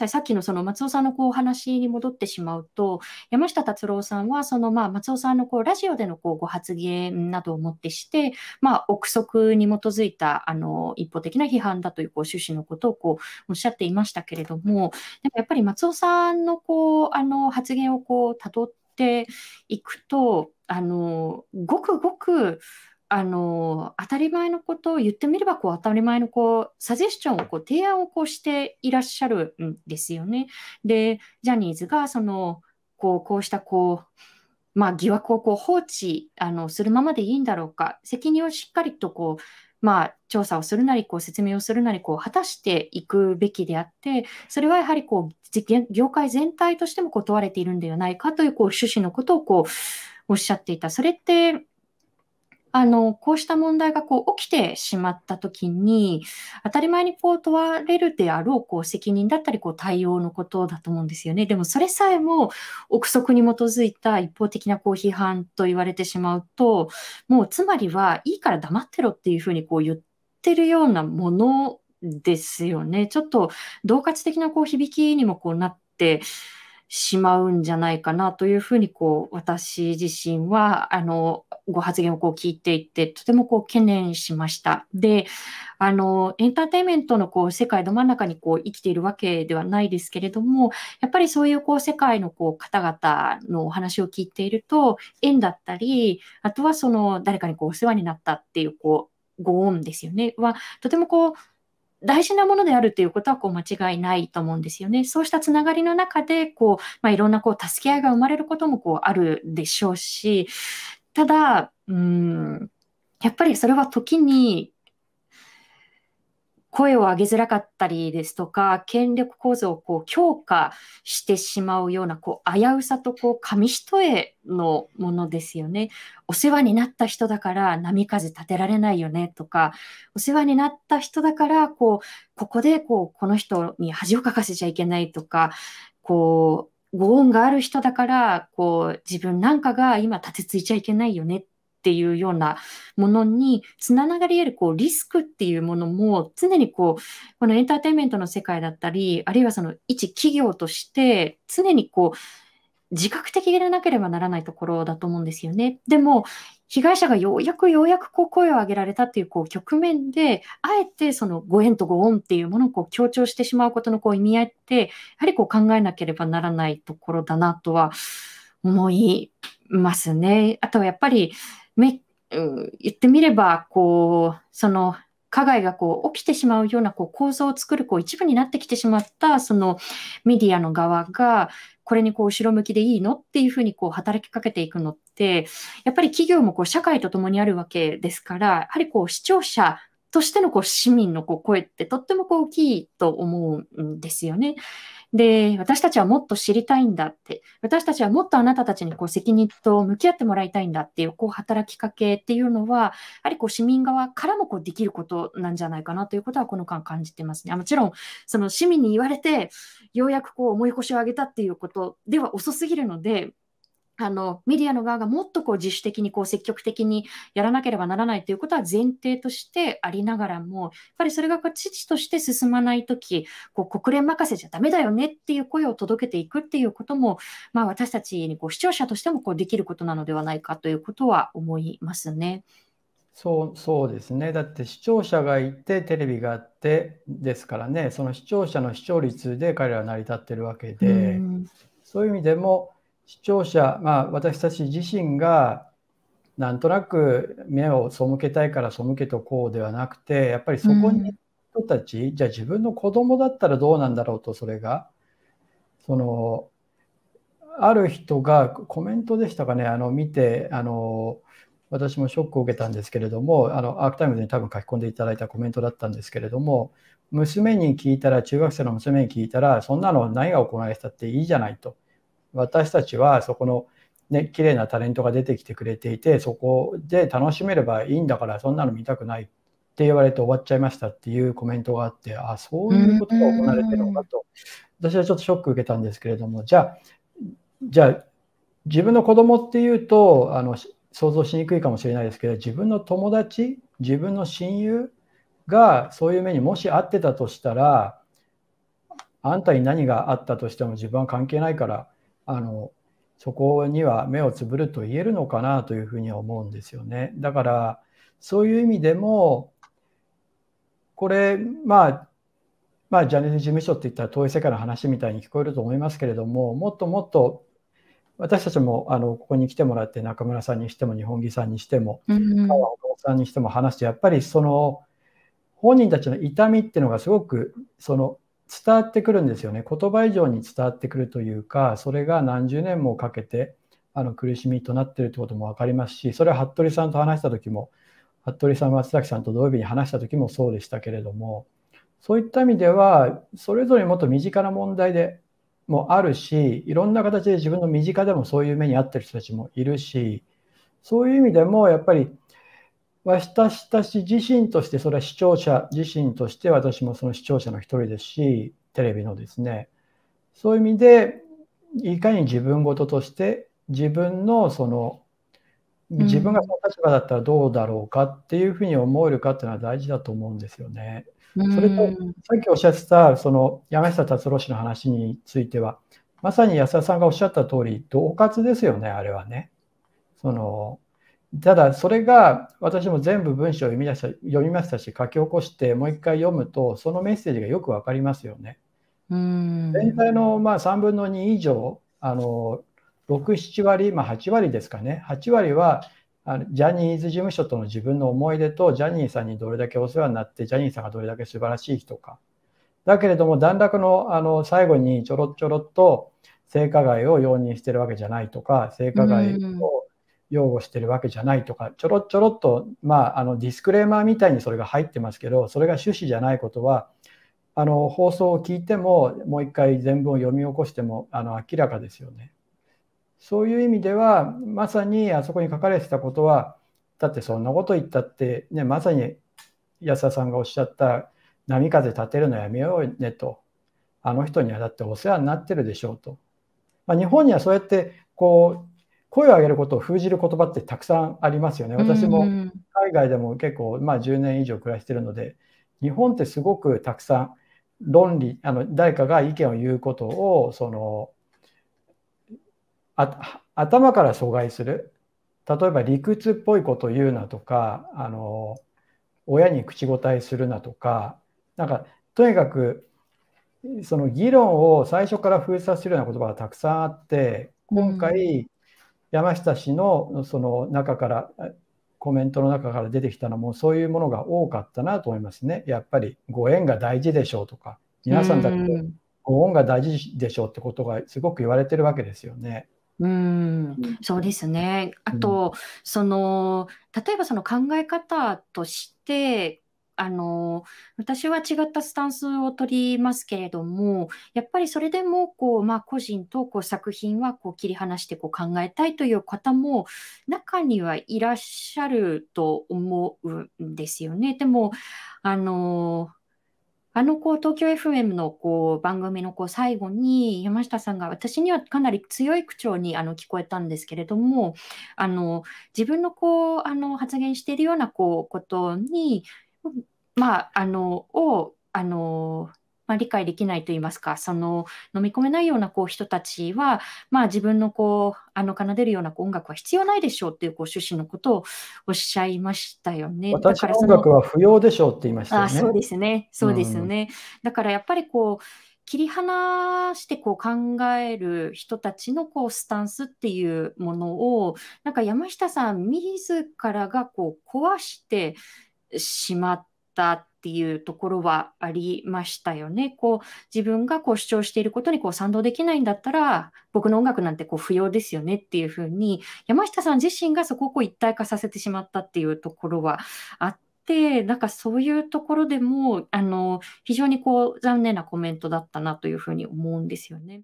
さい、さっきのその松尾さんのこうお話に戻ってしまうと、山下達郎さんは、そのまあ松尾さんのこうラジオでのこうご発言などをもってして、まあ、憶測に基づいたあの一方的な批判だというこう趣旨のことをこうおっしゃっていましたけれども、でもやっぱり松尾さんのこうあの発言をこう辿っていくと、あのごくごくあの当たり前のことを言ってみればこう当たり前のこうサジェスチョンをこう提案をこうしていらっしゃるんですよね。でジャニーズがそのこうこうしたこう、まあ、疑惑をこう放置あのするままでいいんだろうか責任をしっかりとこうまあ、調査をするなり、こう説明をするなり、こう果たしていくべきであって、それはやはりこう業界全体としてもこう問われているんではないかというこう趣旨のことをこうおっしゃっていた。それってあの、こうした問題がこう起きてしまったときに、当たり前にこう問われるであろうこう責任だったりこう対応のことだと思うんですよね。でもそれさえも憶測に基づいた一方的なこう批判と言われてしまうと、もうつまりはいいから黙ってろっていうふうにこう言ってるようなものですよね。ちょっと同活的なこう響きにもこうなってしまうんじゃないかなというふうにこう私自身はあのご発言をこう聞いていてとてもこう懸念しました。であのエンターテインメントのこう世界ど真ん中にこう生きているわけではないですけれどもやっぱりそういうこう世界のこう方々のお話を聞いていると縁だったりあとはその誰かにこうお世話になったっていうこうご恩ですよねはとてもこう大事なものであるということはこう間違いないと思うんですよね。そうしたつながりの中でこう、まあ、いろんなこう助け合いが生まれることもこうあるでしょうし、ただ、うん、やっぱりそれは時に声を上げづらかったりですとか、権力構造をこう強化してしまうようなこう危うさとこう紙一重のものですよね。お世話になった人だから波風立てられないよねとか、お世話になった人だからこうここでこうこの人に恥をかかせちゃいけないとか、こうご恩がある人だからこう自分なんかが今立てついちゃいけないよねっっていうようなものにつながり得るこうリスクっていうものも常にこうこのエンターテインメントの世界だったりあるいはその一企業として常にこう自覚的でなければならないところだと思うんですよね。でも被害者がようやくようやくこう声を上げられたっていうこう局面で、あえてそのご縁とご恩っていうものをこう強調してしまうことのこう意味合いって、やはりこう考えなければならないところだなとは思いますね。あとはやっぱりめ、言ってみれば、こう、その、加害がこう起きてしまうようなこう構造を作るこう一部になってきてしまったそのメディアの側がこれにこう後ろ向きでいいのっていうふうにこう働きかけていくのってやっぱり企業もこう社会と共にあるわけですからやはりこう視聴者としてのこう市民のこう声ってとってもこう大きいと思うんですよね。で、私たちはもっと知りたいんだって、私たちはもっとあなたたちにこう責任と向き合ってもらいたいんだっていうこう働きかけっていうのは、やはりこう市民側からもこうできることなんじゃないかなということはこの間感じてますね。もちろん、その市民に言われて、ようやくこう思い越しを上げたっていうことでは遅すぎるので、あのメディアの側がもっとこう自主的にこう積極的にやらなければならないということは前提としてありながらも、やっぱりそれが父として進まないとき、国連任せじゃだめだよねっていう声を届けていくっていうことも、まあ、私たちにこう視聴者としてもこうできることなのではないかということは思いますね。そうそうですね。だって視聴者がいて、テレビがあってですからね、その視聴者の視聴率で彼らは成り立ってるわけで、そういう意味でも、視聴者、まあ、私たち自身がなんとなく目を背けたいから背けとこうではなくてやっぱりそこに人たち、うん、じゃあ自分の子供だったらどうなんだろうとそれがそのある人がコメントでしたかねあの見てあの私もショックを受けたんですけれどもあのアークタイムズに多分書き込んでいただいたコメントだったんですけれども娘に聞いたら中学生の娘に聞いたらそんなの何が行われてたっていいじゃないと。私たちはそこのね、綺麗なタレントが出てきてくれていて、そこで楽しめればいいんだから、そんなの見たくないって言われて終わっちゃいましたっていうコメントがあって、あ、そういうことが行われてるのかと、私はちょっとショック受けたんですけれども、じゃあ、じゃあ、自分の子供っていうと、あの、想像しにくいかもしれないですけど、自分の友達、自分の親友がそういう目にもし遭ってたとしたら、あんたに何があったとしても自分は関係ないからあのそこには目をつぶると言えるのかなというふうには思うんですよね。だからそういう意味でもこれまあまあジャニーズ事務所っていったら遠い世界の話みたいに聞こえると思いますけれどももっともっと私たちもあのここに来てもらって中村さんにしても日本木さんにしても川本さんにしても話してやっぱりその本人たちの痛みっていうのがすごくその伝わってくるんですよね。言葉以上に伝わってくるというかそれが何十年もかけてあの苦しみとなってるってことも分かりますしそれは服部さんと話した時も服部さん松崎さんと土曜日に話した時もそうでしたけれどもそういった意味ではそれぞれもっと身近な問題でもあるしいろんな形で自分の身近でもそういう目に遭ってる人たちもいるしそういう意味でもやっぱり私たち自身としてそれは視聴者自身として私もその視聴者の一人ですしテレビのですねそういう意味でいかに自分事として自分のその自分がその立場だったらどうだろうかっていうふうに思えるかっていうのは大事だと思うんですよね。それと、さっきおっしゃってた、その山下達郎氏の話については、まさに安田さんがおっしゃった通り、恫喝ですよね、あれはね。そのただ、それが私も全部文章を読み出した読みましたし、書き起こして、もう一回読むと、そのメッセージがよくわかりますよね。うん。全体のまあ3分の2以上、あの6、7割、まあ、8割ですかね、8割はあのジャニーズ事務所との自分の思い出とジャニーさんにどれだけお世話になってジャニーさんがどれだけ素晴らしい人か。だけれども段落のあの最後にちょろちょろっと性加害を容認してるわけじゃないとか性加害を擁護してるわけじゃないとかちょろちょろっと、まあ、あのディスクレーマーみたいにそれが入ってますけどそれが趣旨じゃないことはあの放送を聞いてももう一回全文を読み起こしてもあの明らかですよね。そういう意味ではまさにあそこに書かれてたことはだってそんなこと言ったって、ね、まさに安田さんがおっしゃった波風立てるのやめようねとあの人にはだってお世話になってるでしょうと、まあ、日本にはそうやってこう声を上げることを封じる言葉ってたくさんありますよね。私も海外でも結構、まあ、10年以上暮らしてるので日本ってすごくたくさん論理あの誰かが意見を言うことをその頭から阻害する。例えば理屈っぽいことを言うなとかあの親に口答えするなとかなんかとにかくその議論を最初から封鎖するような言葉がたくさんあって今回山下氏のその中からコメントの中から出てきたのもそういうものが多かったなと思いますね。やっぱりご縁が大事でしょうとか皆さんだってご恩が大事でしょうってことがすごく言われてるわけですよね。うん、そうですね。あと、その、例えばその考え方として、あの、私は違ったスタンスを取りますけれども、やっぱりそれでも、こう、まあ、個人とこう作品はこう切り離してこう考えたいという方も中にはいらっしゃると思うんですよね。でも、あの、あのこう東京 FM のこう番組のこう最後に山下さんが私にはかなり強い口調にあの聞こえたんですけれどもあの自分のこうあの発言しているようなこうことにまああのをあのまあ、理解できないといいますか、その飲み込めないようなこう人たちは、まあ、自分のこうあの奏でるようなこう音楽は必要ないでしょうっていうこう趣旨のことをおっしゃいましたよね。私の音楽は不要でしょうって言いましたよね。あそうですね、そうですね。うん、だからやっぱりこう切り離してこう考える人たちのこうスタンスっていうものをなんか山下さん自らがこう壊してしまったっていうところはありましたよね。こう自分がこう主張していることにこう賛同できないんだったら僕の音楽なんてこう不要ですよねっていうふうに山下さん自身がそこをこう一体化させてしまったっていうところはあって。なんかそういうところでもあの非常にこう残念なコメントだったなというふうに思うんですよね。